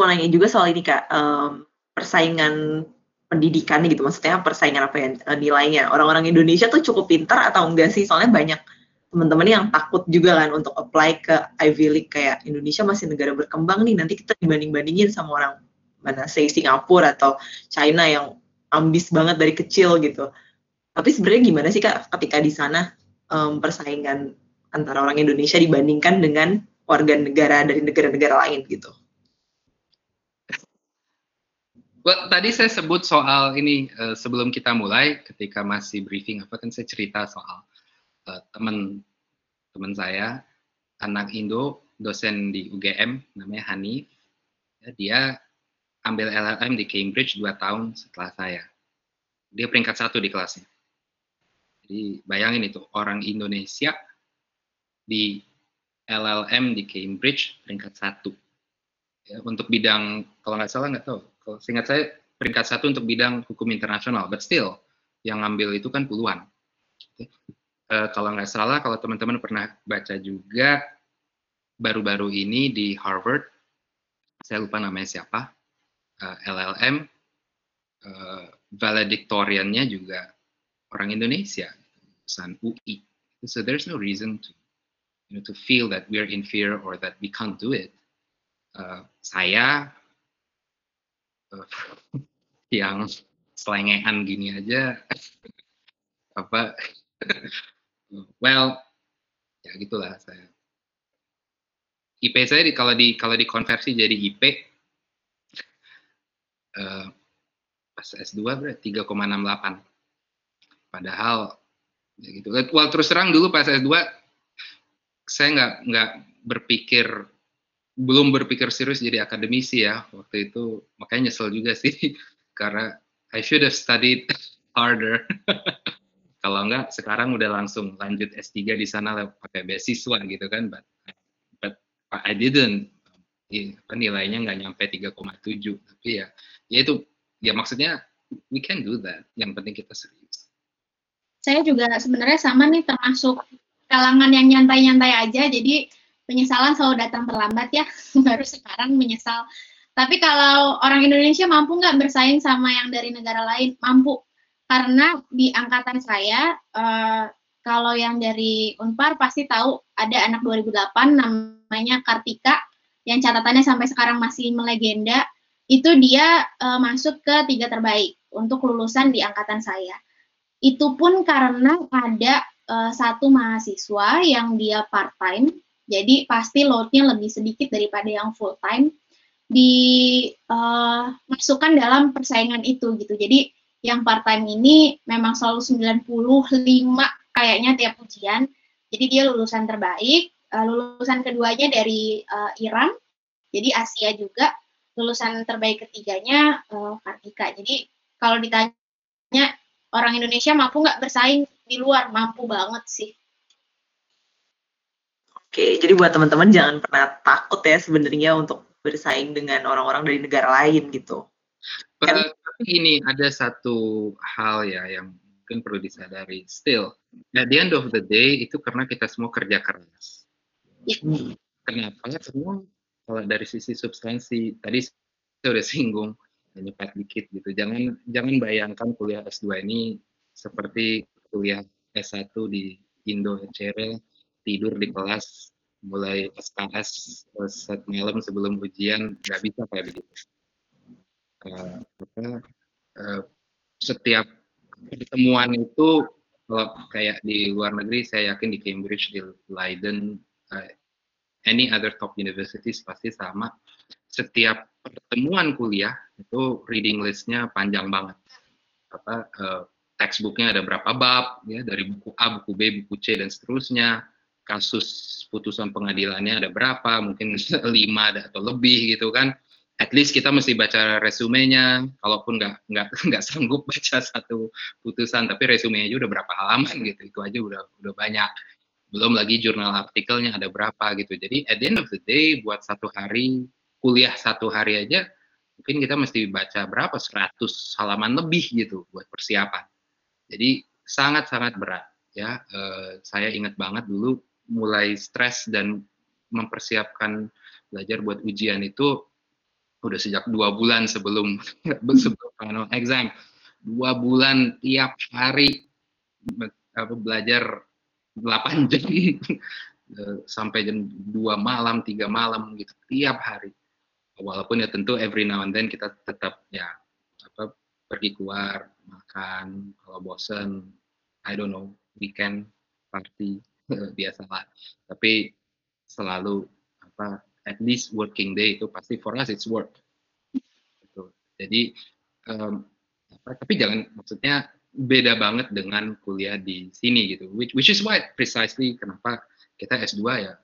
Mau nanya juga soal ini Kak, um, persaingan pendidikan gitu, maksudnya persaingan apa ya, nilainya. Orang-orang Indonesia tuh cukup pintar atau enggak sih? Soalnya banyak teman-teman yang takut juga kan untuk apply ke Ivy League kayak Indonesia masih negara berkembang nih, nanti kita dibanding-bandingin sama orang mana say Singapura atau China yang ambis banget dari kecil gitu. Tapi sebenarnya gimana sih Kak ketika di sana um, persaingan antara orang Indonesia dibandingkan dengan warga negara dari negara-negara lain gitu? Well, tadi saya sebut soal ini uh, sebelum kita mulai, ketika masih briefing apa kan saya cerita soal uh, teman teman saya anak Indo dosen di UGM namanya Hani ya, dia ambil LLM di Cambridge dua tahun setelah saya. Dia peringkat satu di kelasnya. Jadi bayangin itu orang Indonesia di LLM di Cambridge peringkat satu. Ya, untuk bidang kalau nggak salah nggak tahu seingat saya peringkat satu untuk bidang hukum internasional, but still yang ngambil itu kan puluhan. Uh, kalau nggak salah, kalau teman-teman pernah baca juga baru-baru ini di Harvard, saya lupa namanya siapa, uh, eh, LLM, uh, eh, valedictoriannya juga orang Indonesia, lulusan UI. So there's no reason to, you know, to feel that we're inferior or that we can't do it. Uh, saya yang selengean gini aja. Apa? Well ya gitulah saya. IP saya di, kalau di kalau dikonversi jadi IP uh, pas S2 berarti 3,68 padahal ya gitu. Well terus terang dulu pas S2 saya nggak nggak berpikir belum berpikir serius jadi akademisi ya. Waktu itu makanya nyesel juga sih karena I should have studied harder. Kalau enggak sekarang udah langsung lanjut S3 di sana pakai beasiswa gitu kan but but I didn't. Nilainya nggak nyampe 3,7 tapi ya ya itu ya maksudnya we can do that yang penting kita serius. Saya juga sebenarnya sama nih termasuk kalangan yang nyantai-nyantai aja jadi penyesalan selalu datang terlambat ya, baru sekarang menyesal. Tapi kalau orang Indonesia mampu nggak bersaing sama yang dari negara lain? Mampu. Karena di angkatan saya, uh, kalau yang dari Unpar pasti tahu ada anak 2008 namanya Kartika, yang catatannya sampai sekarang masih melegenda, itu dia uh, masuk ke tiga terbaik untuk lulusan di angkatan saya. Itu pun karena ada uh, satu mahasiswa yang dia part-time, jadi pasti loadnya lebih sedikit daripada yang full time dimasukkan uh, dalam persaingan itu gitu. Jadi yang part time ini memang selalu 95 kayaknya tiap ujian. Jadi dia lulusan terbaik, uh, lulusan keduanya dari uh, Iran, jadi Asia juga. Lulusan terbaik ketiganya uh, Kartika. Jadi kalau ditanya orang Indonesia mampu nggak bersaing di luar, mampu banget sih. Oke, jadi buat teman-teman jangan pernah takut ya sebenarnya untuk bersaing dengan orang-orang dari negara lain gitu. Kan? Tapi ini ada satu hal ya yang mungkin perlu disadari. Still, at the end of the day itu karena kita semua kerja keras. Hmm. Kenapa? Semua kalau dari sisi substansi tadi saya udah singgung nyepat dikit gitu. Jangan jangan bayangkan kuliah S2 ini seperti kuliah S1 di Indo CR tidur di kelas mulai SKS set malam sebelum ujian nggak bisa kayak begitu. Uh, uh, setiap pertemuan itu kalau kayak di luar negeri saya yakin di Cambridge di Leiden uh, any other top universities pasti sama. Setiap pertemuan kuliah itu reading listnya panjang banget. Apa uh, textbooknya ada berapa bab ya dari buku A buku B buku C dan seterusnya kasus putusan pengadilannya ada berapa, mungkin lima atau lebih gitu kan. At least kita mesti baca resumenya, kalaupun nggak nggak nggak sanggup baca satu putusan, tapi resumenya aja udah berapa halaman gitu, itu aja udah udah banyak. Belum lagi jurnal artikelnya ada berapa gitu. Jadi at the end of the day, buat satu hari kuliah satu hari aja, mungkin kita mesti baca berapa 100 halaman lebih gitu buat persiapan. Jadi sangat-sangat berat ya. Uh, saya ingat banget dulu mulai stres dan mempersiapkan belajar buat ujian itu udah sejak dua bulan sebelum sebelum final exam dua bulan tiap hari apa belajar 8 jam sampai jam 2 malam, 3 malam gitu tiap hari. Walaupun ya tentu every now and then kita tetap ya apa pergi keluar makan kalau bosen I don't know weekend party biasalah. Tapi selalu apa at least working day itu pasti for us it's work. Gitu. Jadi um, tapi jangan maksudnya beda banget dengan kuliah di sini gitu which, which is why precisely kenapa kita S2 ya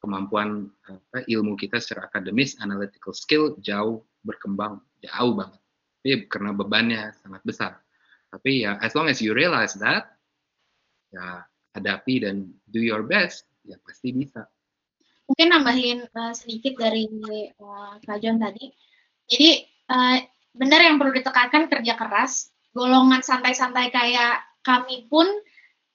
kemampuan apa, ilmu kita secara akademis analytical skill jauh berkembang jauh banget tapi karena bebannya sangat besar tapi ya as long as you realize that ya hadapi dan do your best ya pasti bisa. Mungkin nambahin uh, sedikit dari uh, Kak John tadi. Jadi uh, benar yang perlu ditekankan kerja keras. Golongan santai-santai kayak kami pun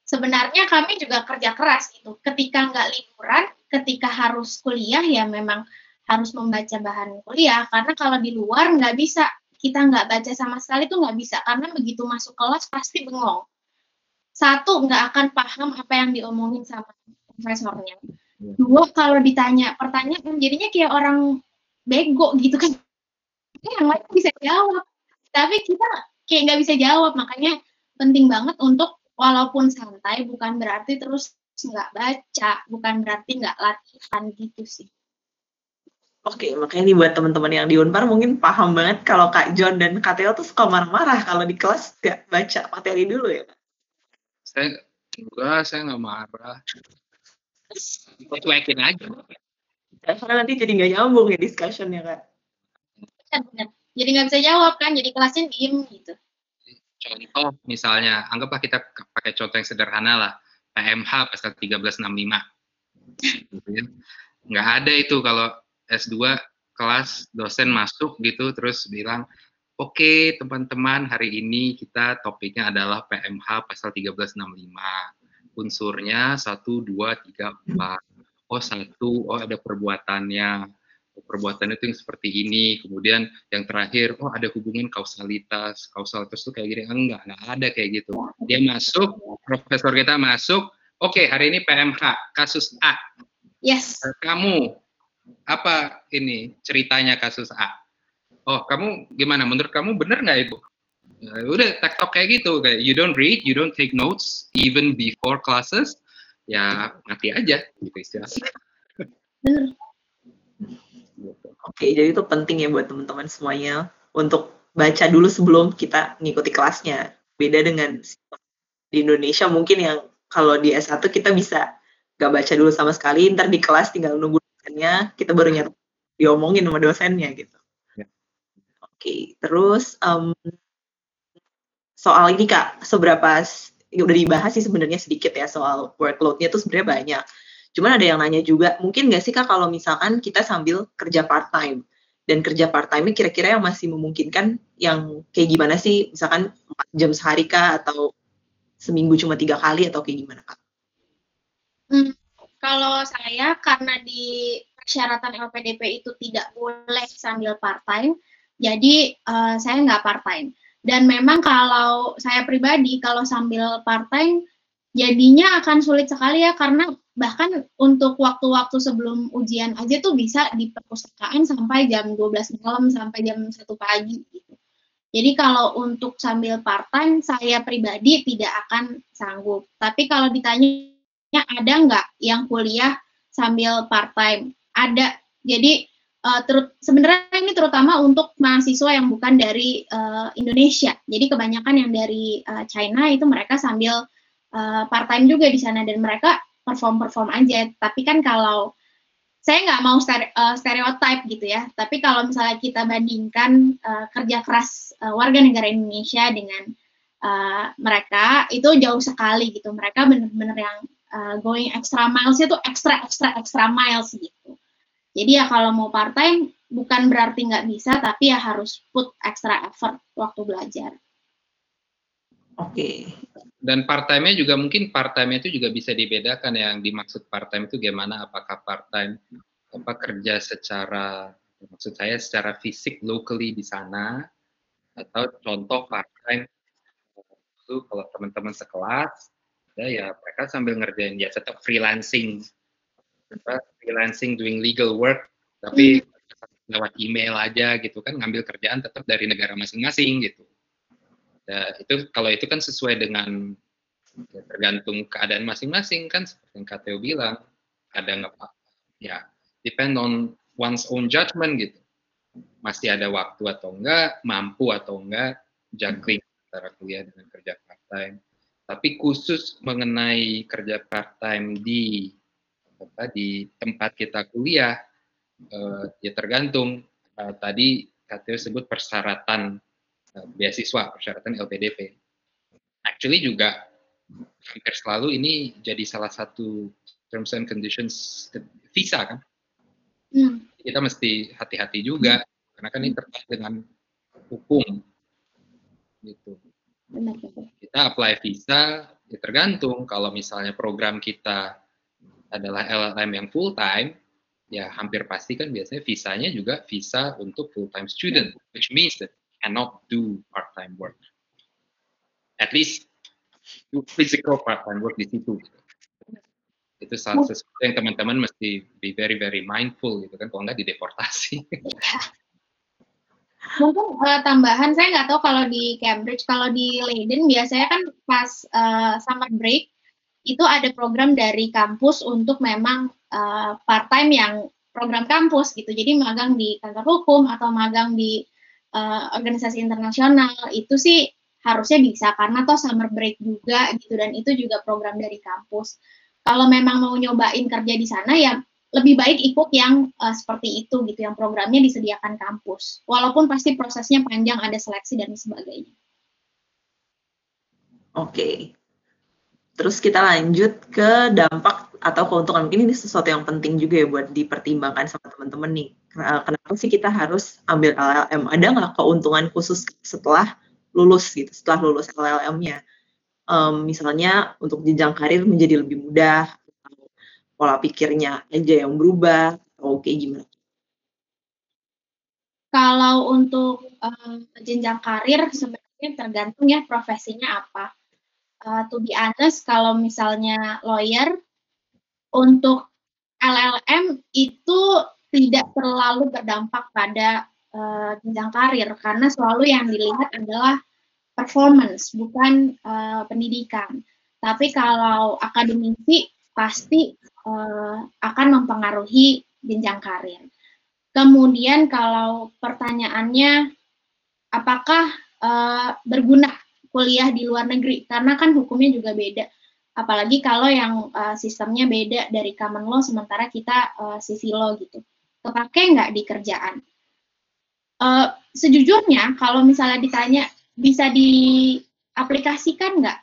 sebenarnya kami juga kerja keras gitu. Ketika nggak liburan, ketika harus kuliah ya memang harus membaca bahan kuliah. Karena kalau di luar nggak bisa. Kita nggak baca sama sekali tuh nggak bisa. Karena begitu masuk kelas pasti bengong. Satu nggak akan paham apa yang diomongin sama profesornya. Iya. Dua kalau ditanya pertanyaan jadinya kayak orang bego gitu kan. Yang lain bisa jawab. Tapi kita kayak nggak bisa jawab makanya penting banget untuk walaupun santai bukan berarti terus nggak baca bukan berarti nggak latihan gitu sih Oke, makanya nih buat teman-teman yang di Unpar mungkin paham banget kalau Kak John dan Kak Teo tuh suka marah-marah kalau di kelas nggak baca materi dulu ya, Saya enggak, saya nggak marah. Cuekin aja. Karena nanti jadi nggak nyambung ya discussion-nya, Kak. Benar jadi nggak bisa jawab kan jadi kelasnya diem gitu contoh misalnya anggaplah kita pakai contoh yang sederhana lah PMH pasal 1365 gitu ya. nggak ada itu kalau S2 kelas dosen masuk gitu terus bilang oke teman-teman hari ini kita topiknya adalah PMH pasal 1365 unsurnya 1, 2, 3, 4 oh satu oh ada perbuatannya. Perbuatan itu yang seperti ini. Kemudian yang terakhir oh ada hubungan kausalitas. Kausalitas itu kayak gini. Enggak enggak ada kayak gitu. Dia masuk profesor kita masuk. Oke okay, hari ini PMH kasus A. Yes. Kamu apa ini ceritanya kasus A oh kamu gimana? Menurut kamu benar nggak ibu? Ya, udah tektok kayak gitu. Kayak you don't read you don't take notes even before classes. Ya mati aja gitu istilahnya. Bener Oke, jadi itu penting ya buat teman-teman semuanya untuk baca dulu sebelum kita ngikuti kelasnya. Beda dengan di Indonesia mungkin yang kalau di S1 kita bisa gak baca dulu sama sekali, ntar di kelas tinggal nunggu dosennya, kita baru nyata diomongin sama dosennya gitu. Ya. Oke, terus um, soal ini kak, seberapa udah dibahas sih sebenarnya sedikit ya soal workloadnya tuh sebenarnya banyak. Cuman ada yang nanya juga, mungkin nggak sih Kak kalau misalkan kita sambil kerja part-time? Dan kerja part-time kira-kira yang masih memungkinkan yang kayak gimana sih? Misalkan 4 jam sehari Kak atau seminggu cuma tiga kali atau kayak gimana Kak? Hmm, kalau saya karena di persyaratan LPDP itu tidak boleh sambil part-time, jadi uh, saya nggak part-time. Dan memang kalau saya pribadi, kalau sambil part-time, jadinya akan sulit sekali ya karena bahkan untuk waktu-waktu sebelum ujian aja tuh bisa di perpustakaan sampai jam 12 malam sampai jam 1 pagi gitu. Jadi kalau untuk sambil part time saya pribadi tidak akan sanggup. Tapi kalau ditanya ada nggak yang kuliah sambil part time? Ada. Jadi uh, sebenarnya ini terutama untuk mahasiswa yang bukan dari uh, Indonesia. Jadi kebanyakan yang dari uh, China itu mereka sambil uh, part time juga di sana dan mereka perform perform aja. Tapi kan kalau saya nggak mau stere, uh, stereotype gitu ya. Tapi kalau misalnya kita bandingkan uh, kerja keras uh, warga negara Indonesia dengan uh, mereka itu jauh sekali gitu. Mereka benar-benar yang uh, going extra miles itu extra extra extra miles gitu jadi ya kalau mau part time bukan berarti nggak bisa tapi ya harus put extra effort waktu belajar Oke. Okay. Dan part time-nya juga mungkin part time itu juga bisa dibedakan yang dimaksud part time itu gimana? Apakah part time apa kerja secara Maksud saya secara fisik locally di sana atau contoh part time itu kalau teman-teman sekelas ya, ya mereka sambil ngerjain ya tetap freelancing freelancing doing legal work tapi hmm. lewat email aja gitu kan ngambil kerjaan tetap dari negara masing-masing gitu. Ya, itu kalau itu kan sesuai dengan ya, tergantung keadaan masing-masing kan seperti yang Kateo bilang. Ada nggak ya depend on one's own judgment gitu. Masih ada waktu atau enggak mampu atau enggak juggling antara kuliah dengan kerja part time tapi khusus mengenai kerja part time di apa di tempat kita kuliah uh, ya tergantung. Uh, tadi Kateo sebut persyaratan uh, beasiswa persyaratan LPDP actually juga hampir selalu ini jadi salah satu terms and conditions visa kan? Hmm. kita mesti hati-hati juga hmm. karena kan ini terkait dengan hukum. Gitu. Kita apply visa ya tergantung. Kalau misalnya program kita adalah LLM yang full time ya hampir pasti kan biasanya visanya juga visa untuk full time student which means that cannot do part time work. At least do physical part time work di situ. Gitu. itu salah sesuatu yang teman-teman mesti be very very mindful gitu kan kalau nggak dideportasi. Mungkin uh, tambahan saya nggak tahu kalau di Cambridge kalau di Leiden biasanya kan pas uh, summer break itu ada program dari kampus untuk memang uh, part time yang program kampus gitu. Jadi magang di kantor hukum atau magang di uh, organisasi internasional itu sih harusnya bisa karena toh summer break juga gitu dan itu juga program dari kampus. Kalau memang mau nyobain kerja di sana ya lebih baik ikut yang uh, seperti itu gitu yang programnya disediakan kampus. Walaupun pasti prosesnya panjang ada seleksi dan sebagainya. Oke. Okay. Terus kita lanjut ke dampak atau keuntungan. Mungkin ini sesuatu yang penting juga ya buat dipertimbangkan sama teman-teman nih. Kenapa sih kita harus ambil LLM? Ada nggak keuntungan khusus setelah lulus gitu, setelah lulus LLM-nya? Um, misalnya untuk jenjang karir menjadi lebih mudah, pola pikirnya aja yang berubah, atau kayak gimana? Kalau untuk um, jenjang karir sebenarnya tergantung ya profesinya apa uh, to be honest kalau misalnya lawyer untuk LLM itu tidak terlalu berdampak pada uh, karir karena selalu yang dilihat adalah performance bukan uh, pendidikan. Tapi kalau akademisi pasti uh, akan mempengaruhi jenjang karir. Kemudian kalau pertanyaannya apakah uh, berguna kuliah di luar negeri. Karena kan hukumnya juga beda. Apalagi kalau yang uh, sistemnya beda dari common law sementara kita uh, civil law gitu. Kepake nggak di kerjaan? Uh, sejujurnya kalau misalnya ditanya bisa diaplikasikan nggak?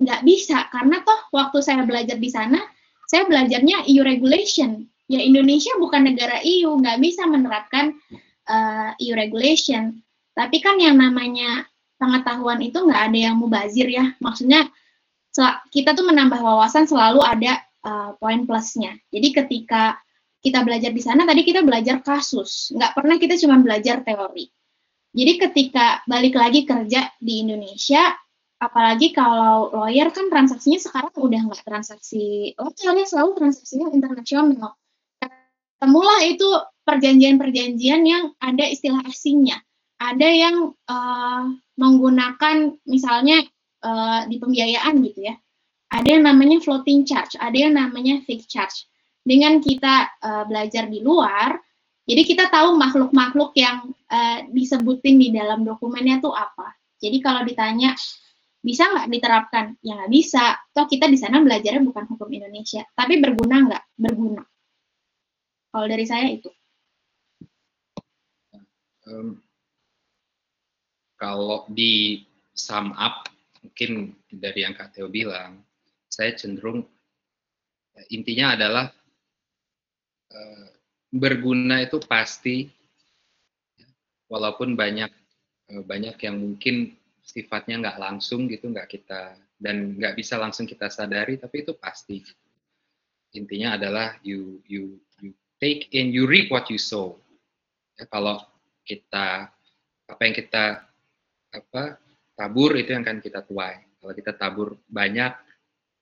Nggak bisa. Karena toh waktu saya belajar di sana saya belajarnya EU regulation. Ya Indonesia bukan negara EU nggak bisa menerapkan uh, EU regulation. Tapi kan yang namanya pengetahuan itu nggak ada yang mubazir ya. Maksudnya kita tuh menambah wawasan selalu ada uh, poin plusnya. Jadi ketika kita belajar di sana, tadi kita belajar kasus, nggak pernah kita cuma belajar teori. Jadi ketika balik lagi kerja di Indonesia, apalagi kalau lawyer kan transaksinya sekarang udah nggak transaksi lokal ya, selalu transaksinya internasional. Temulah itu perjanjian-perjanjian yang ada istilah asingnya ada yang uh, menggunakan misalnya uh, di pembiayaan gitu ya. Ada yang namanya floating charge, ada yang namanya fixed charge. Dengan kita uh, belajar di luar, jadi kita tahu makhluk-makhluk yang uh, disebutin di dalam dokumennya itu apa. Jadi kalau ditanya bisa nggak diterapkan? Ya nggak bisa. Toh kita di sana belajarnya bukan hukum Indonesia, tapi berguna nggak? Berguna. Kalau dari saya itu. Um, kalau di sum up mungkin dari yang Kak Theo bilang saya cenderung intinya adalah uh, berguna itu pasti walaupun banyak uh, banyak yang mungkin sifatnya nggak langsung gitu nggak kita dan nggak bisa langsung kita sadari tapi itu pasti. Intinya adalah you you you take in you reap what you sow. Ya, kalau kita apa yang kita apa tabur itu yang akan kita tuai. Kalau kita tabur banyak,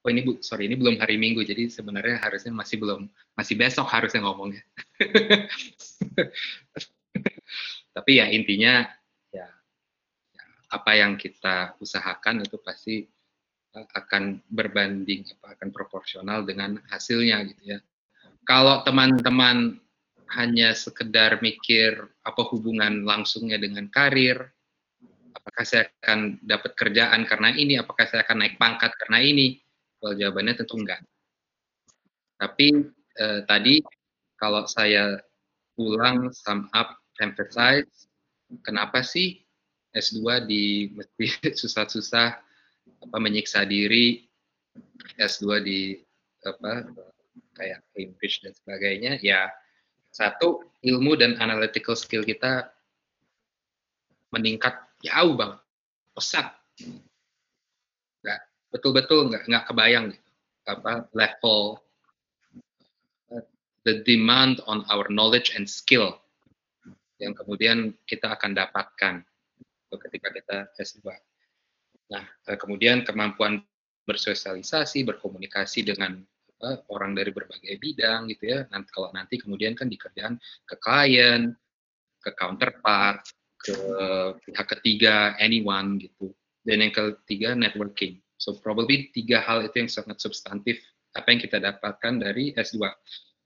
oh ini bu, sorry ini belum hari Minggu, jadi sebenarnya harusnya masih belum, masih besok harusnya ngomongnya. Tapi ya intinya ya, ya apa yang kita usahakan itu pasti akan berbanding apa akan proporsional dengan hasilnya gitu ya. Kalau teman-teman hanya sekedar mikir apa hubungan langsungnya dengan karir, apakah saya akan dapat kerjaan karena ini, apakah saya akan naik pangkat karena ini? Well, jawabannya tentu enggak. Tapi eh, tadi kalau saya ulang sum up emphasize kenapa sih S2 di mesti susah-susah apa menyiksa diri S2 di apa kayak Cambridge dan sebagainya ya satu ilmu dan analytical skill kita meningkat jauh banget pesat nggak betul-betul nggak nggak kebayang gitu apa level the demand on our knowledge and skill yang kemudian kita akan dapatkan ketika kita S2. Nah, eh, kemudian kemampuan bersosialisasi, berkomunikasi dengan apa, orang dari berbagai bidang gitu ya. Nanti kalau nanti kemudian kan dikerjakan ke klien, ke counterpart, ke pihak ketiga, anyone gitu. Dan yang ketiga networking. So probably tiga hal itu yang sangat substantif apa yang kita dapatkan dari S2.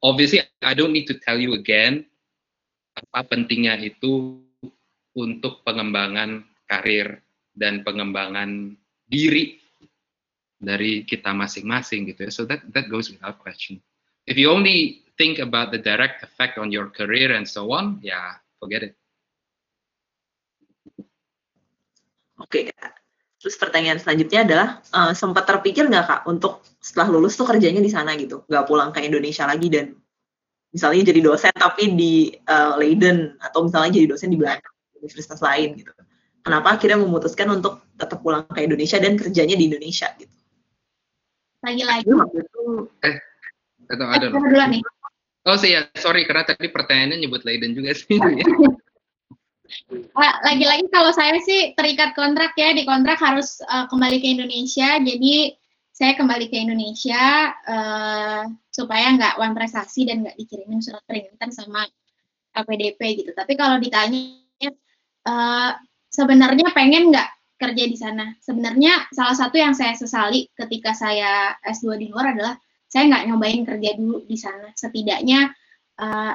Obviously, I don't need to tell you again apa pentingnya itu untuk pengembangan karir dan pengembangan diri dari kita masing-masing gitu ya. So that that goes without question. If you only think about the direct effect on your career and so on, yeah, forget it. Oke, Kak. Terus pertanyaan selanjutnya adalah, uh, sempat terpikir nggak Kak, untuk setelah lulus tuh kerjanya di sana gitu, nggak pulang ke Indonesia lagi dan misalnya jadi dosen tapi di uh, Leiden atau misalnya jadi dosen di Belanda, universitas lain gitu. Kenapa akhirnya memutuskan untuk tetap pulang ke Indonesia dan kerjanya di Indonesia gitu? Lagi-lagi. Eh, atau ada eh, Oh sih ya, sorry karena tadi pertanyaannya nyebut Leiden juga sih. Lagi-lagi kalau saya sih terikat kontrak ya, di kontrak harus uh, kembali ke Indonesia. Jadi saya kembali ke Indonesia uh, supaya nggak wan prestasi dan nggak dikirimin surat peringatan sama LPDP gitu. Tapi kalau ditanya uh, sebenarnya pengen nggak kerja di sana? Sebenarnya salah satu yang saya sesali ketika saya S2 di luar adalah saya nggak nyobain kerja dulu di sana setidaknya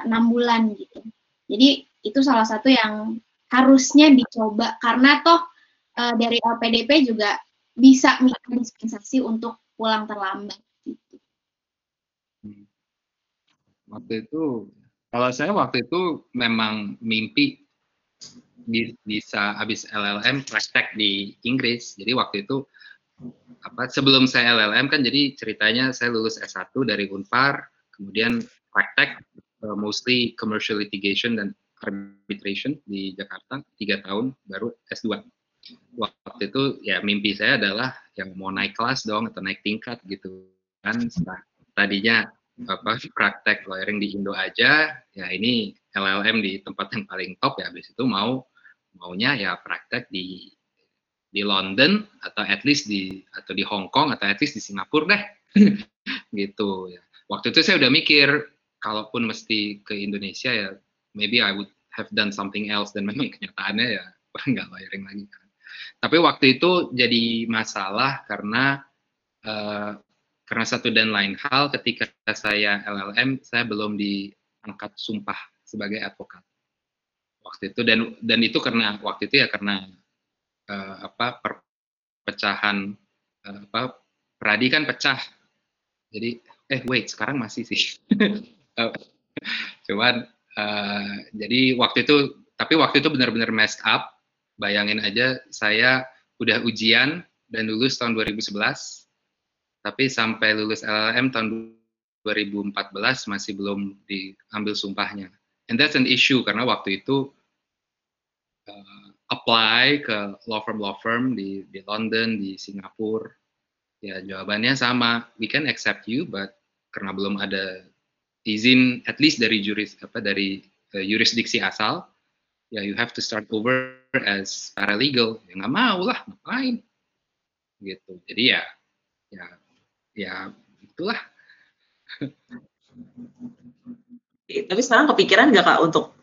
enam uh, bulan gitu. Jadi itu salah satu yang harusnya dicoba karena toh uh, dari LPDP juga bisa minta dispensasi untuk pulang terlambat gitu. Hmm. Waktu itu kalau saya waktu itu memang mimpi bisa habis LLM praktek di Inggris. Jadi waktu itu apa sebelum saya LLM kan jadi ceritanya saya lulus S1 dari Unpar, kemudian praktek uh, mostly commercial litigation dan arbitration di Jakarta tiga tahun baru S2 waktu itu ya mimpi saya adalah yang mau naik kelas dong atau naik tingkat gitu kan. Tadinya apa praktek lawyering di Indo aja ya ini LLM di tempat yang paling top ya habis itu mau maunya ya praktek di di London atau at least di atau di Hong Kong atau at least di Singapura deh. Gitu ya. Waktu itu saya udah mikir kalaupun mesti ke Indonesia ya maybe I would have done something else. Dan memang kenyataannya ya nggak lawyering lagi kan. Tapi waktu itu jadi masalah karena uh, karena satu dan lain hal ketika saya LLM saya belum diangkat sumpah sebagai advokat. Waktu itu dan dan itu karena waktu itu ya karena uh, apa perpecahan uh, apa Pradi kan pecah. Jadi eh wait sekarang masih sih. Cuman Uh, jadi waktu itu, tapi waktu itu benar-benar messed up. Bayangin aja, saya udah ujian dan lulus tahun 2011, tapi sampai lulus LLM tahun 2014 masih belum diambil sumpahnya. And that's an issue karena waktu itu uh, apply ke law firm law firm di di London, di Singapura. Ya jawabannya sama, we can accept you, but karena belum ada izin at least dari juris apa dari uh, yurisdiksi asal ya you have to start over as paralegal. Ya nggak mau lah ngapain? Gitu. Jadi ya ya ya itulah. Tapi sekarang kepikiran nggak kak untuk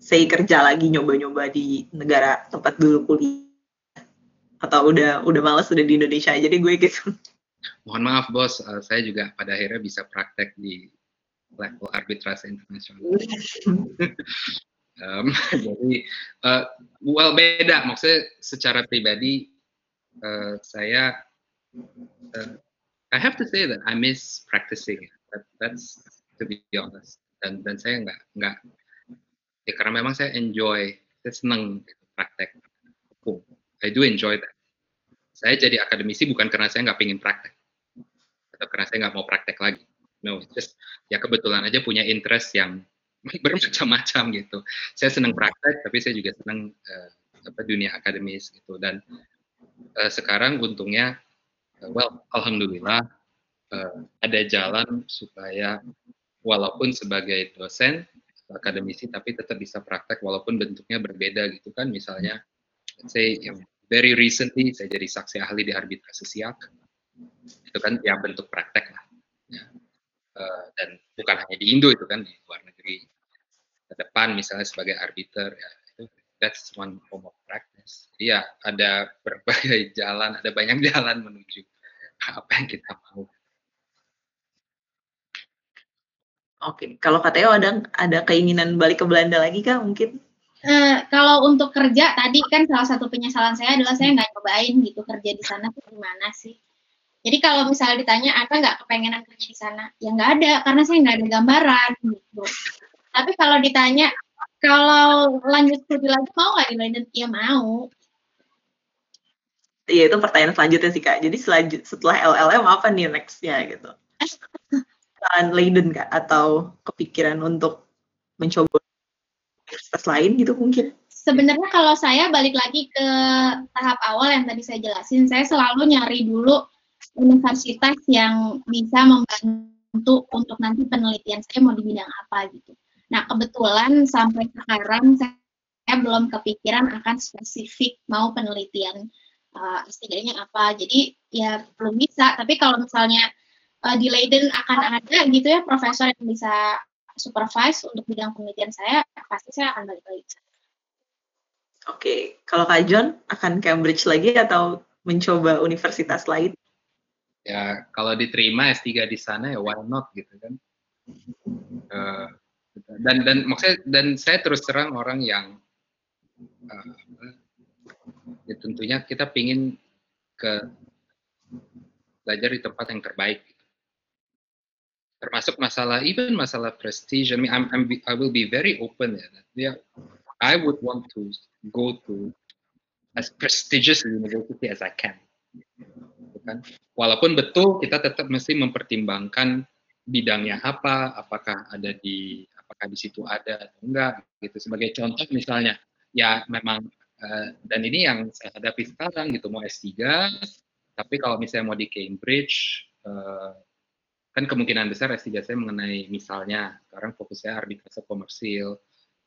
saya kerja lagi nyoba-nyoba di negara tempat dulu kuliah? Atau udah udah males udah di Indonesia aja deh gue gitu? Mohon maaf bos. Uh, saya juga pada akhirnya bisa praktek di level arbitrase internasional um, jadi uh, well beda. Maksudnya secara pribadi uh, saya uh, I have to say that I miss practicing that, that's to be honest. Dan dan saya nggak nggak ya karena memang saya enjoy saya seneng gitu, praktek. Hukum I do enjoy that. Saya jadi akademisi bukan karena saya nggak pengen praktek. Atau karena saya nggak mau praktek lagi no just ya kebetulan aja punya interest yang bermacam-macam gitu. Saya senang praktek tapi saya juga senang uh, apa dunia akademis gitu. Dan uh, sekarang untungnya uh, well alhamdulillah uh, ada jalan supaya walaupun sebagai dosen akademisi tapi tetap bisa praktek walaupun bentuknya berbeda gitu kan. Misalnya let's say yang very recently saya jadi saksi ahli di arbitrase siak. Itu kan ya bentuk praktek lah. Ya. Uh, dan bukan hanya di Indo itu kan di luar negeri ke depan misalnya sebagai arbiter ya itu that's one form of practice iya ada berbagai jalan ada banyak jalan menuju apa yang kita mau Oke, kalau katanya ada ada keinginan balik ke Belanda lagi kak mungkin? Uh, kalau untuk kerja tadi kan salah satu penyesalan saya adalah saya nggak cobain gitu kerja di sana tuh gimana sih. Jadi kalau misalnya ditanya apa nggak kepengenan kerja di sana, ya nggak ada karena saya nggak ada gambaran gitu. Tapi kalau ditanya kalau lanjut studi lagi mau nggak di London? Ya mau. Iya itu pertanyaan selanjutnya sih kak. Jadi selanjut setelah LLM apa nih nextnya gitu? Leiden kak atau kepikiran untuk mencoba universitas lain gitu mungkin? Sebenarnya kalau saya balik lagi ke tahap awal yang tadi saya jelasin, saya selalu nyari dulu universitas yang bisa membantu untuk nanti penelitian saya mau di bidang apa gitu. Nah kebetulan sampai sekarang saya belum kepikiran akan spesifik mau penelitian uh, S3-nya apa. Jadi ya belum bisa. Tapi kalau misalnya uh, di Leiden akan ada gitu ya profesor yang bisa supervise untuk bidang penelitian saya, pasti saya akan balik lagi. Oke, kalau Kak John akan Cambridge lagi atau mencoba universitas lain? Ya, kalau diterima S3 di sana ya why not gitu kan. Uh, dan dan maksudnya dan saya terus terang orang yang uh, ya tentunya kita pingin ke belajar di tempat yang terbaik. Termasuk masalah even masalah prestige I mean I'm, I'm I will be very open ya. Yeah, I would want to go to as prestigious university as I can kan. Walaupun betul kita tetap mesti mempertimbangkan bidangnya apa apakah ada di apakah di situ ada atau enggak gitu. Sebagai contoh misalnya ya memang uh, dan ini yang saya hadapi sekarang gitu mau S3 tapi kalau misalnya mau di Cambridge uh, kan kemungkinan besar S3 saya mengenai misalnya sekarang fokusnya arbitrase komersil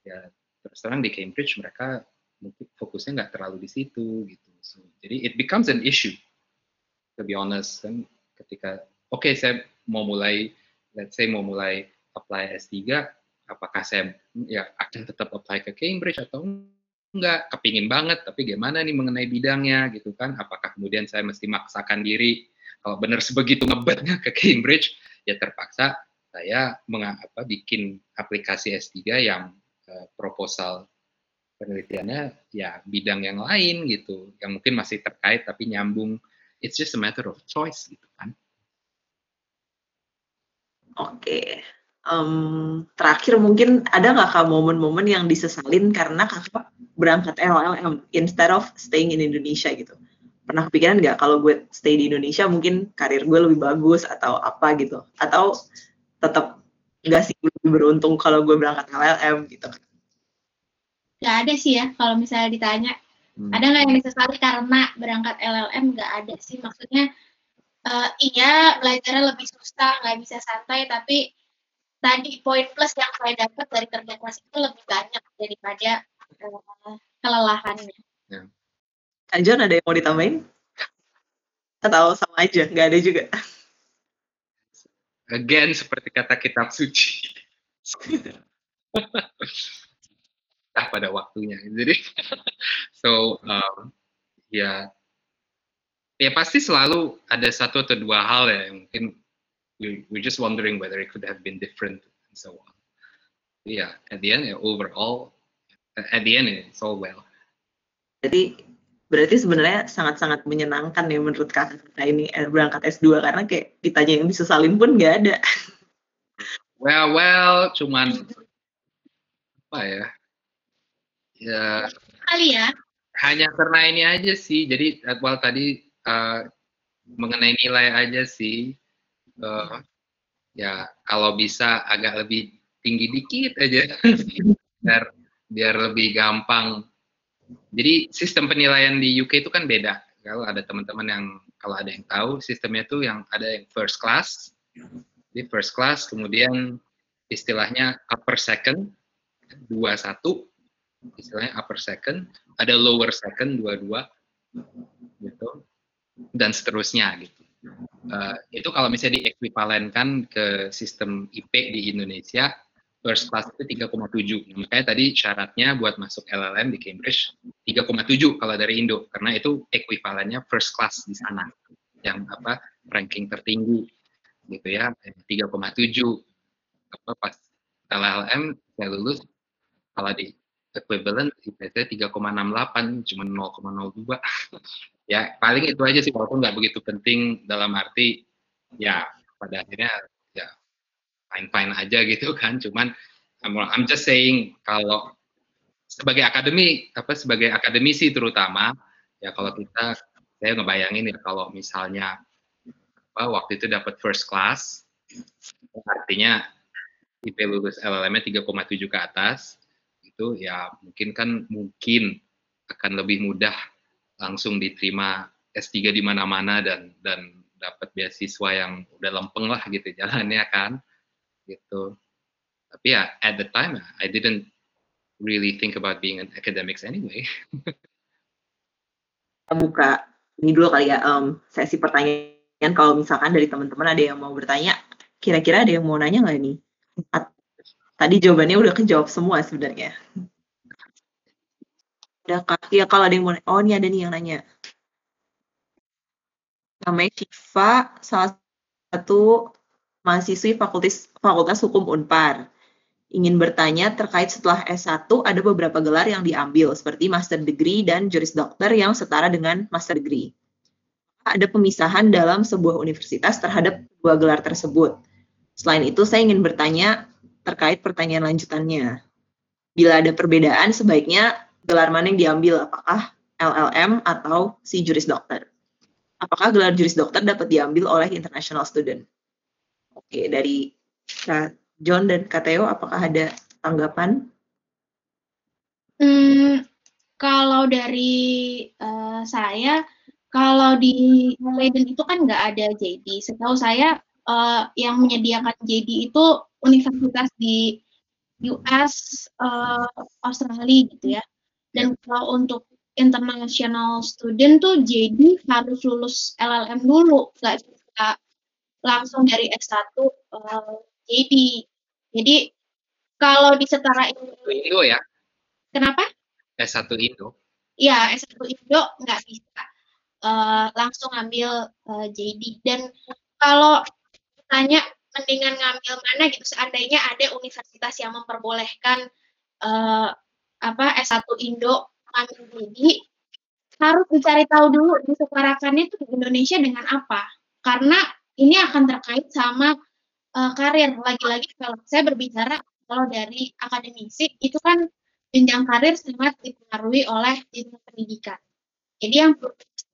ya. Terus terang di Cambridge mereka fokusnya nggak terlalu di situ gitu. So, jadi it becomes an issue to be honest kan ketika oke okay, saya mau mulai let's say mau mulai apply S3 apakah saya ya akan tetap apply ke Cambridge atau enggak? Kepingin banget tapi gimana nih mengenai bidangnya gitu kan? Apakah kemudian saya mesti maksakan diri? Kalau benar sebegitu ngebetnya ke Cambridge ya terpaksa saya mengapa bikin aplikasi S3 yang uh, proposal penelitiannya ya bidang yang lain gitu. Yang mungkin masih terkait tapi nyambung it's just a matter of choice gitu kan. Oke. Okay. um, terakhir mungkin ada nggak kak momen-momen yang disesalin karena kakak berangkat LLM instead of staying in Indonesia gitu? Pernah kepikiran nggak kalau gue stay di Indonesia mungkin karir gue lebih bagus atau apa gitu? Atau tetap nggak sih lebih beruntung kalau gue berangkat LLM gitu? Nggak ada sih ya kalau misalnya ditanya hmm. ada nggak yang disesali karena berangkat LLM nggak ada sih maksudnya uh, iya belajarnya lebih susah nggak bisa santai tapi tadi poin plus yang saya dapat dari kerja keras itu lebih banyak daripada uh, kelelahannya. Ya. Kak John ada yang mau ditambahin? Atau sama aja, nggak ada juga? Again, seperti kata kitab suci. nah, pada waktunya. Jadi, so, um, ya, ya pasti selalu ada satu atau dua hal ya yang mungkin we, we're just wondering whether it could have been different and so on. Yeah, at the end, yeah, overall, at the end, it's all well. Jadi berarti sebenarnya sangat-sangat menyenangkan ya menurut kakak kita ini eh, berangkat S2 karena kayak ditanya yang disesalin pun nggak ada. Well, well, cuman apa ya? Ya. Kali ya. Hanya karena ini aja sih. Jadi, well tadi uh, mengenai nilai aja sih. Uh, ya kalau bisa agak lebih tinggi dikit aja biar biar lebih gampang. Jadi sistem penilaian di UK itu kan beda. Kalau ada teman-teman yang kalau ada yang tahu sistemnya itu yang ada yang first class, di first class, kemudian istilahnya upper second dua satu, istilahnya upper second, ada lower second dua dua, gitu, dan seterusnya gitu. Uh, itu kalau misalnya diekwivalenkan ke sistem IP di Indonesia, first class itu 3,7. Makanya tadi syaratnya buat masuk LLM di Cambridge 3,7 kalau dari Indo karena itu ekuivalennya first class di sana yang apa ranking tertinggi gitu ya 3,7 apa pas LLM saya lulus kalau di equivalent IPC 3,68 cuma 0,02 ya paling itu aja sih walaupun nggak begitu penting dalam arti ya pada akhirnya fine fine aja gitu kan. Cuman I'm, I'm just saying kalau sebagai akademi apa sebagai akademisi terutama ya kalau kita saya ngebayangin ya kalau misalnya apa, waktu itu dapat first class artinya IP lulus LLM-nya 3,7 ke atas itu ya mungkin kan mungkin akan lebih mudah langsung diterima S3 di mana-mana dan dan dapat beasiswa yang udah lempeng lah gitu jalannya kan gitu. Tapi ya at the time I didn't really think about being an academics anyway. Buka ini dulu kali ya um, sesi pertanyaan. Kalau misalkan dari teman-teman ada yang mau bertanya kira-kira ada yang mau nanya nggak nih tadi jawabannya udah kejawab semua sebenarnya udah ya kalau ada yang mau oh ini ada nih yang nanya namanya Shiva salah satu mahasiswi Fakultas, Fakultas Hukum Unpar. Ingin bertanya terkait setelah S1 ada beberapa gelar yang diambil seperti Master Degree dan Juris Dokter yang setara dengan Master Degree. Ada pemisahan dalam sebuah universitas terhadap dua gelar tersebut. Selain itu, saya ingin bertanya terkait pertanyaan lanjutannya. Bila ada perbedaan, sebaiknya gelar mana yang diambil? Apakah LLM atau si juris dokter? Apakah gelar juris dokter dapat diambil oleh international student? Oke, dari John dan Kak Theo, apakah ada tanggapan? Hmm, kalau dari uh, saya, kalau di Leiden itu kan nggak ada JD. Setahu saya uh, yang menyediakan JD itu universitas di US, uh, eh, Australia gitu ya. Dan kalau untuk international student tuh JD harus lulus LLM dulu, nggak bisa langsung dari S1 uh, eh, JD. Jadi kalau disetarain Indo ya. Kenapa? S1 Indo. Iya, S1 Indo nggak bisa uh, langsung ambil uh, JD. Dan kalau tanya mendingan ngambil mana gitu, seandainya ada universitas yang memperbolehkan uh, apa S1 Indo ambil JD, harus dicari tahu dulu disetarakannya itu di Indonesia dengan apa. Karena ini akan terkait sama uh, karir. Lagi-lagi kalau saya berbicara kalau dari akademisi itu kan jenjang karir sangat dipengaruhi oleh jenjang pendidikan. Jadi yang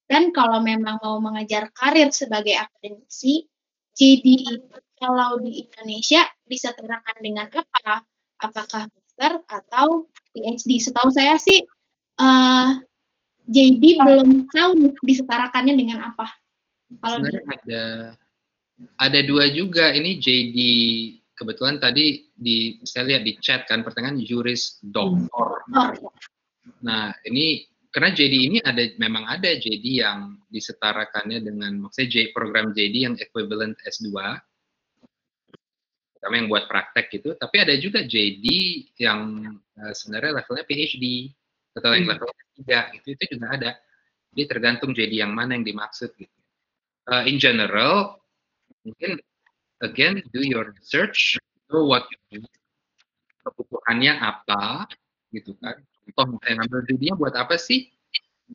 dan kalau memang mau mengejar karir sebagai akademisi, JD itu kalau di Indonesia bisa terangkan dengan apa? Apakah master atau PhD? Setahu saya sih uh, eh, JD belum tahu disetarakannya dengan apa. Kalau Sebenarnya ada ada dua juga ini JD kebetulan tadi di saya lihat di chat kan pertanyaan juris doktor. Oh. Nah, ini karena JD ini ada memang ada JD yang disetarakannya dengan maksudnya J, program JD yang equivalent S2 kami yang buat praktek gitu, tapi ada juga JD yang uh, sebenarnya levelnya PhD atau yang Hmm. levelnya tiga gitu itu juga ada. Jadi tergantung JD yang mana yang dimaksud gitu. Uh, in general, mungkin again do your research, know what you do, kebutuhannya apa gitu kan. Contoh misalnya ngambil JD-nya buat apa sih?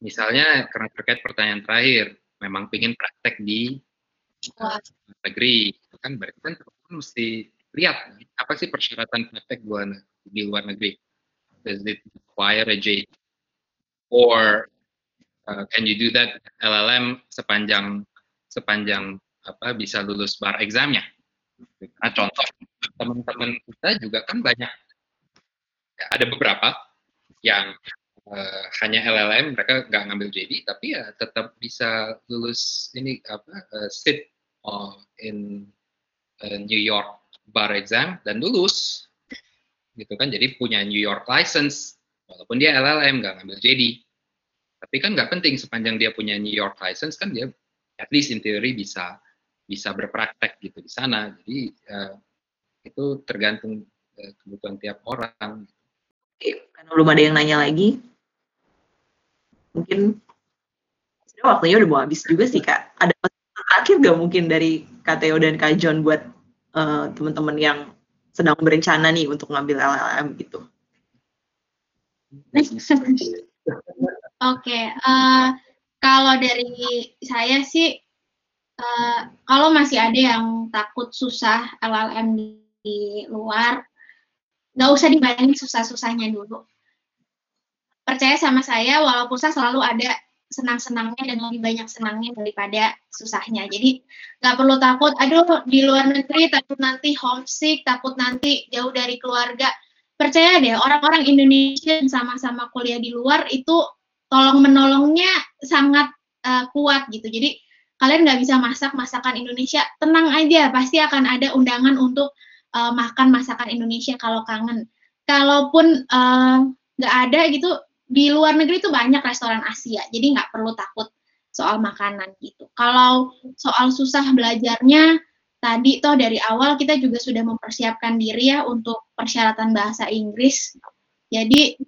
Misalnya karena terkait pertanyaan terakhir, memang pengen praktek di negeri kan berarti kan mesti lihat apa sih persyaratan praktek ne- di luar negeri. Does it require a JD or uh, can you do that LLM sepanjang sepanjang apa bisa lulus bar examnya? Nah contoh teman-teman kita juga kan banyak. Ya, ada beberapa yang eh, hanya LLM mereka nggak ngambil JD tapi ya tetap bisa lulus ini apa eh, sit uh, in uh, New York bar exam dan lulus. Gitu kan jadi punya New York license walaupun dia LLM nggak ngambil JD tapi kan nggak penting sepanjang dia punya New York license kan dia at least in theory bisa bisa berpraktek gitu di sana. Jadi uh, itu tergantung uh, kebutuhan tiap orang. Oke, karena belum ada yang nanya lagi, mungkin sudah waktunya udah mau habis juga sih kak. Ada pesan terakhir gak mungkin dari Theo dan Kak John buat eh, teman-teman yang sedang berencana nih untuk ngambil LLM gitu? Oke, eh, kalau dari saya sih, eh, kalau masih ada yang takut susah LLM di, di luar, nggak usah dibayangin susah-susahnya dulu. Percaya sama saya, walaupun susah selalu ada senang-senangnya dan lebih banyak senangnya daripada susahnya. Jadi nggak perlu takut, aduh di luar negeri takut nanti homesick, takut nanti jauh dari keluarga. Percaya deh, orang-orang Indonesia yang sama-sama kuliah di luar itu tolong menolongnya sangat uh, kuat gitu. Jadi kalian nggak bisa masak masakan Indonesia, tenang aja, pasti akan ada undangan untuk uh, makan masakan Indonesia kalau kangen. Kalaupun nggak uh, ada gitu, di luar negeri itu banyak restoran Asia, jadi nggak perlu takut soal makanan gitu. Kalau soal susah belajarnya, tadi toh dari awal kita juga sudah mempersiapkan diri ya untuk persyaratan bahasa Inggris. Jadi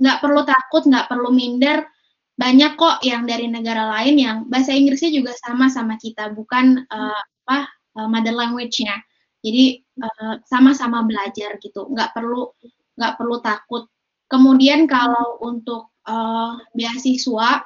nggak uh, perlu takut, nggak perlu minder. Banyak kok yang dari negara lain yang bahasa Inggrisnya juga sama sama kita, bukan uh, apa uh, mother language-nya. Jadi sama-sama uh, belajar gitu, nggak perlu nggak perlu takut. Kemudian kalau untuk uh, beasiswa,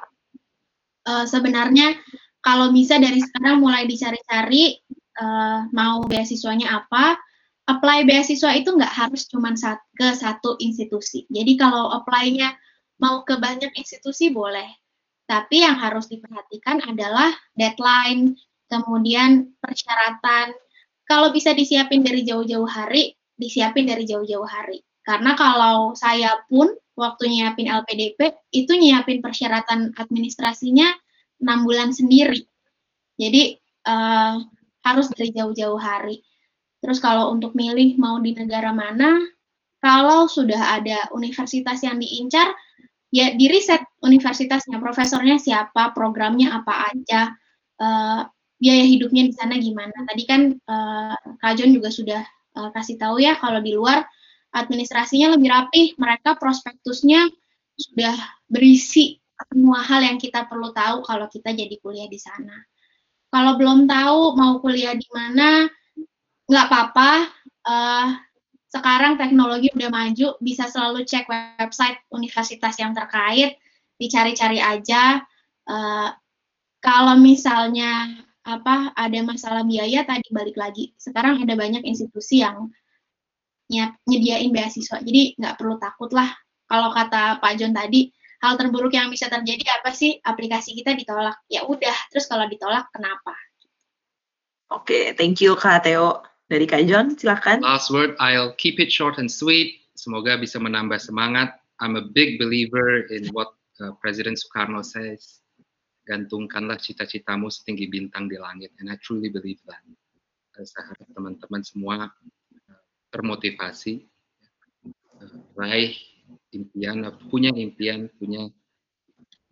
uh, sebenarnya kalau bisa dari sekarang mulai dicari-cari uh, mau beasiswanya apa, apply beasiswa itu nggak harus cuma sat ke satu institusi. Jadi kalau apply-nya mau ke banyak institusi boleh, tapi yang harus diperhatikan adalah deadline, kemudian persyaratan. Kalau bisa disiapin dari jauh-jauh hari, disiapin dari jauh-jauh hari. Karena kalau saya pun waktu nyiapin LPDP itu nyiapin persyaratan administrasinya enam bulan sendiri. Jadi uh, harus dari jauh-jauh hari. Terus kalau untuk milih mau di negara mana, kalau sudah ada universitas yang diincar, ya di riset universitasnya, profesornya siapa, programnya apa aja, uh, biaya hidupnya di sana gimana. Tadi kan uh, Kak John juga sudah uh, kasih tahu ya kalau di luar administrasinya lebih rapih, mereka prospektusnya sudah berisi semua hal yang kita perlu tahu kalau kita jadi kuliah di sana. Kalau belum tahu mau kuliah di mana, nggak apa-apa. Uh, sekarang teknologi udah maju, bisa selalu cek website universitas yang terkait, dicari-cari aja. Uh, kalau misalnya apa ada masalah biaya tadi balik lagi. Sekarang ada banyak institusi yang nyediain beasiswa. Jadi nggak perlu takut lah. Kalau kata Pak John tadi, hal terburuk yang bisa terjadi apa sih? Aplikasi kita ditolak. Ya udah, terus kalau ditolak kenapa? Oke, okay, thank you Kak Theo. Dari Kak John, silakan. Last word, I'll keep it short and sweet. Semoga bisa menambah semangat. I'm a big believer in what uh, President Soekarno says. Gantungkanlah cita-citamu setinggi bintang di langit. And I truly believe that. saya harap teman-teman semua termotivasi raih impian, punya impian, punya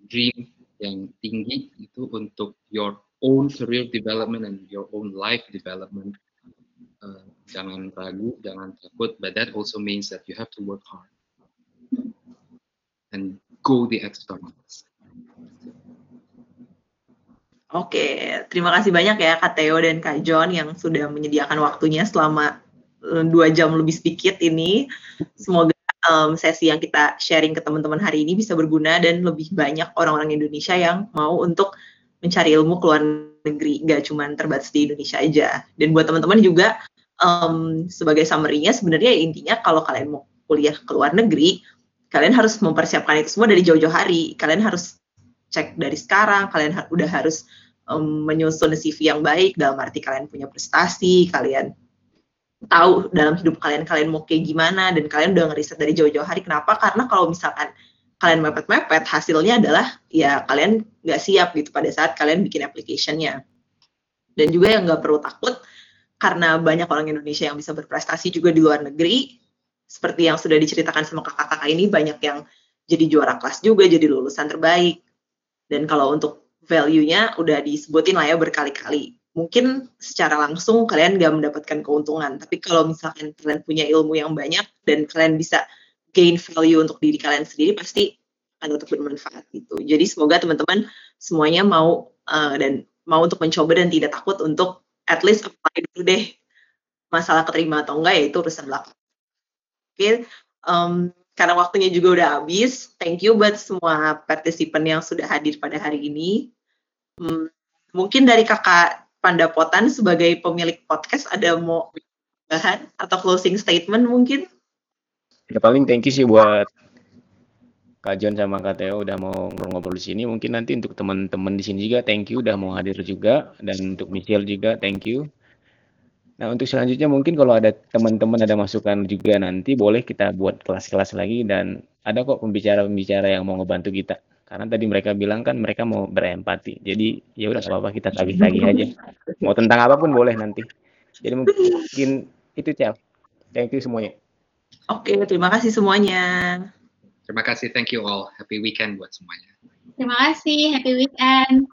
dream yang tinggi itu untuk your own career development and your own life development. Uh, jangan ragu, jangan takut, but that also means that you have to work hard and go the extra miles. Oke, terima kasih banyak ya Kak Theo dan Kak John yang sudah menyediakan waktunya selama dua jam lebih sedikit ini. Semoga um, sesi yang kita sharing ke teman-teman hari ini bisa berguna dan lebih banyak orang-orang Indonesia yang mau untuk mencari ilmu ke luar negeri, nggak cuma terbatas di Indonesia aja. Dan buat teman-teman juga um, sebagai summary-nya sebenarnya intinya kalau kalian mau kuliah ke luar negeri, kalian harus mempersiapkan itu semua dari jauh-jauh hari. Kalian harus cek dari sekarang, kalian udah harus menyusun CV yang baik dalam arti kalian punya prestasi, kalian tahu dalam hidup kalian kalian mau kayak gimana dan kalian udah ngeriset dari jauh-jauh hari. Kenapa? Karena kalau misalkan kalian mepet-mepet, hasilnya adalah ya kalian nggak siap gitu pada saat kalian bikin application-nya. Dan juga yang nggak perlu takut karena banyak orang Indonesia yang bisa berprestasi juga di luar negeri. Seperti yang sudah diceritakan sama kakak-kakak ini banyak yang jadi juara kelas juga, jadi lulusan terbaik. Dan kalau untuk value-nya udah disebutin lah ya berkali-kali mungkin secara langsung kalian gak mendapatkan keuntungan. Tapi kalau misalkan kalian punya ilmu yang banyak dan kalian bisa gain value untuk diri kalian sendiri, pasti akan tetap bermanfaat gitu. Jadi semoga teman-teman semuanya mau uh, dan mau untuk mencoba dan tidak takut untuk at least apply dulu deh masalah keterima atau enggak ya itu urusan belakang. Oke, um, karena waktunya juga udah habis. Thank you buat semua partisipan yang sudah hadir pada hari ini. Hmm, mungkin dari kakak Pandapotan sebagai pemilik podcast ada mau bahan atau closing statement mungkin? Ya paling thank you sih buat Kak John sama Kak Theo udah mau ngobrol-ngobrol di sini. Mungkin nanti untuk teman-teman di sini juga thank you udah mau hadir juga dan untuk Michelle juga thank you. Nah untuk selanjutnya mungkin kalau ada teman-teman ada masukan juga nanti boleh kita buat kelas-kelas lagi dan ada kok pembicara-pembicara yang mau ngebantu kita karena tadi mereka bilang kan mereka mau berempati. Jadi ya udah apa-apa kita tagih-tagih iya. aja. Mau tentang apa pun boleh nanti. Jadi mungkin itu cel. Thank you semuanya. Oke okay, terima kasih semuanya. Terima kasih. Thank you all. Happy weekend buat semuanya. Terima kasih. Happy weekend.